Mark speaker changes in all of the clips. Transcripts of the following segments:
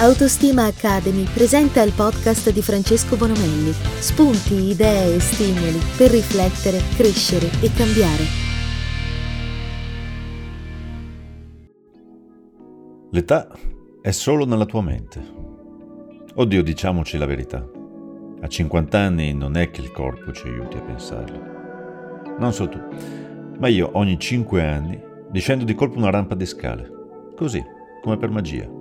Speaker 1: Autostima Academy presenta il podcast di Francesco Bonomelli. Spunti, idee e stimoli per riflettere, crescere e cambiare.
Speaker 2: L'età è solo nella tua mente. Oddio, diciamoci la verità. A 50 anni non è che il corpo ci aiuti a pensarlo. Non so tu, ma io ogni 5 anni discendo di colpo una rampa di scale. Così, come per magia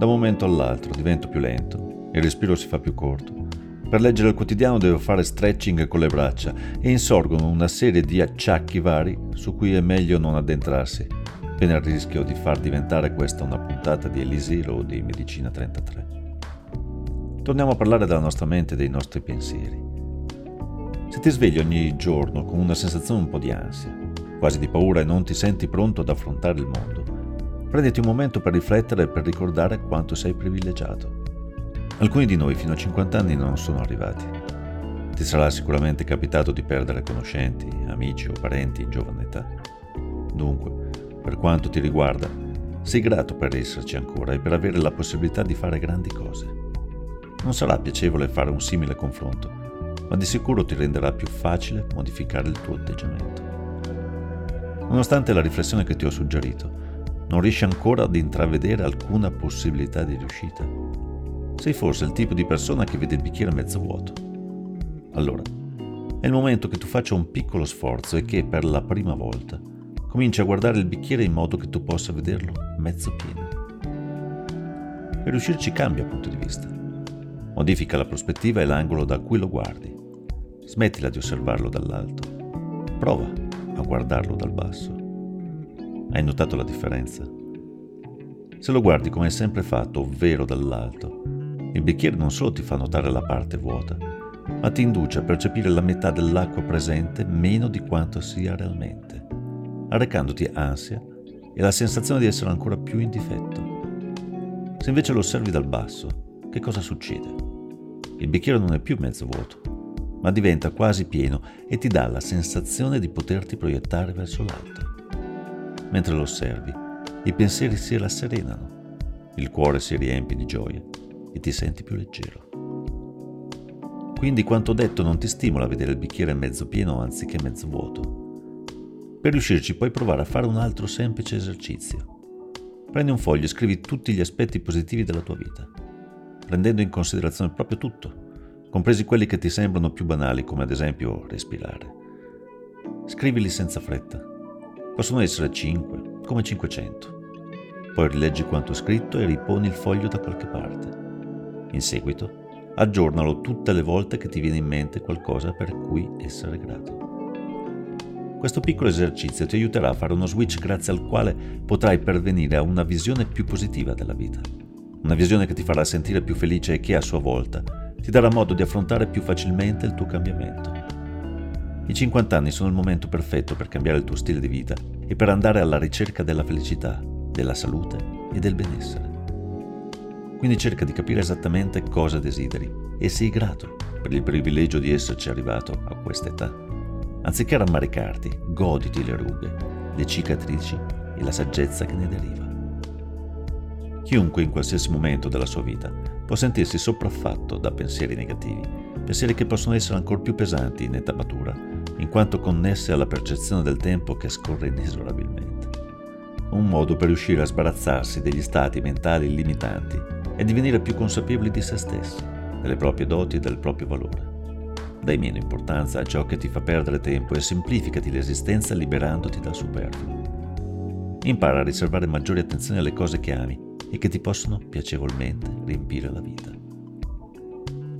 Speaker 2: da un momento all'altro divento più lento, il respiro si fa più corto. Per leggere il quotidiano devo fare stretching con le braccia e insorgono una serie di acciacchi vari su cui è meglio non addentrarsi, pena il rischio di far diventare questa una puntata di Elisir o di Medicina 33. Torniamo a parlare della nostra mente e dei nostri pensieri. Se ti svegli ogni giorno con una sensazione un po' di ansia, quasi di paura e non ti senti pronto ad affrontare il mondo, Prenditi un momento per riflettere e per ricordare quanto sei privilegiato. Alcuni di noi fino a 50 anni non sono arrivati. Ti sarà sicuramente capitato di perdere conoscenti, amici o parenti in giovane età. Dunque, per quanto ti riguarda, sii grato per esserci ancora e per avere la possibilità di fare grandi cose. Non sarà piacevole fare un simile confronto, ma di sicuro ti renderà più facile modificare il tuo atteggiamento. Nonostante la riflessione che ti ho suggerito, non riesci ancora ad intravedere alcuna possibilità di riuscita? Sei forse il tipo di persona che vede il bicchiere mezzo vuoto. Allora, è il momento che tu faccia un piccolo sforzo e che per la prima volta cominci a guardare il bicchiere in modo che tu possa vederlo mezzo pieno. Per riuscirci cambia punto di vista. Modifica la prospettiva e l'angolo da cui lo guardi. Smettila di osservarlo dall'alto. Prova a guardarlo dal basso. Hai notato la differenza? Se lo guardi come hai sempre fatto, ovvero dall'alto, il bicchiere non solo ti fa notare la parte vuota, ma ti induce a percepire la metà dell'acqua presente meno di quanto sia realmente, arrecandoti ansia e la sensazione di essere ancora più in difetto. Se invece lo osservi dal basso, che cosa succede? Il bicchiere non è più mezzo vuoto, ma diventa quasi pieno e ti dà la sensazione di poterti proiettare verso l'alto. Mentre lo osservi, i pensieri si rasserenano, il cuore si riempie di gioia e ti senti più leggero. Quindi quanto detto non ti stimola a vedere il bicchiere mezzo pieno anziché mezzo vuoto. Per riuscirci puoi provare a fare un altro semplice esercizio. Prendi un foglio e scrivi tutti gli aspetti positivi della tua vita, prendendo in considerazione proprio tutto, compresi quelli che ti sembrano più banali come ad esempio respirare. Scrivili senza fretta Possono essere 5, come 500. Poi rileggi quanto scritto e riponi il foglio da qualche parte. In seguito, aggiornalo tutte le volte che ti viene in mente qualcosa per cui essere grato. Questo piccolo esercizio ti aiuterà a fare uno switch grazie al quale potrai pervenire a una visione più positiva della vita. Una visione che ti farà sentire più felice e che a sua volta ti darà modo di affrontare più facilmente il tuo cambiamento. I 50 anni sono il momento perfetto per cambiare il tuo stile di vita e per andare alla ricerca della felicità, della salute e del benessere. Quindi cerca di capire esattamente cosa desideri e sii grato per il privilegio di esserci arrivato a questa età. Anziché rammaricarti, goditi le rughe, le cicatrici e la saggezza che ne deriva. Chiunque in qualsiasi momento della sua vita può sentirsi sopraffatto da pensieri negativi, pensieri che possono essere ancora più pesanti in età matura in quanto connesse alla percezione del tempo che scorre inesorabilmente. Un modo per riuscire a sbarazzarsi degli stati mentali limitanti è divenire più consapevoli di se stessi, delle proprie doti e del proprio valore. Dai meno importanza a ciò che ti fa perdere tempo e semplificati l'esistenza liberandoti dal superfluo. Impara a riservare maggiore attenzione alle cose che ami e che ti possono piacevolmente riempire la vita.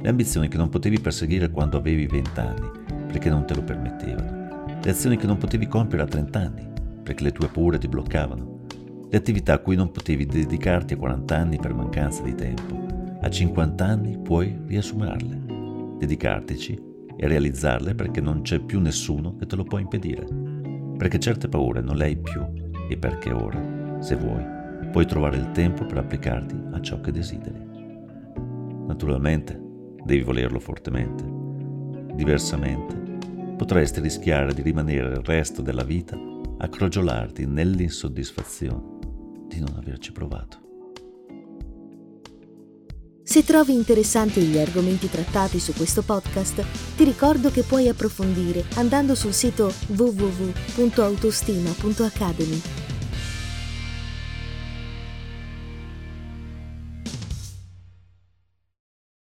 Speaker 2: Le ambizioni che non potevi perseguire quando avevi 20 anni perché non te lo permettevano, le azioni che non potevi compiere a 30 anni perché le tue paure ti bloccavano, le attività a cui non potevi dedicarti a 40 anni per mancanza di tempo, a 50 anni puoi riassumerle, dedicartici e realizzarle perché non c'è più nessuno che te lo può impedire, perché certe paure non le hai più e perché ora, se vuoi, puoi trovare il tempo per applicarti a ciò che desideri. Naturalmente, devi volerlo fortemente Diversamente, potresti rischiare di rimanere il resto della vita a crogiolarti nell'insoddisfazione di non averci provato.
Speaker 1: Se trovi interessanti gli argomenti trattati su questo podcast, ti ricordo che puoi approfondire andando sul sito www.autostima.academy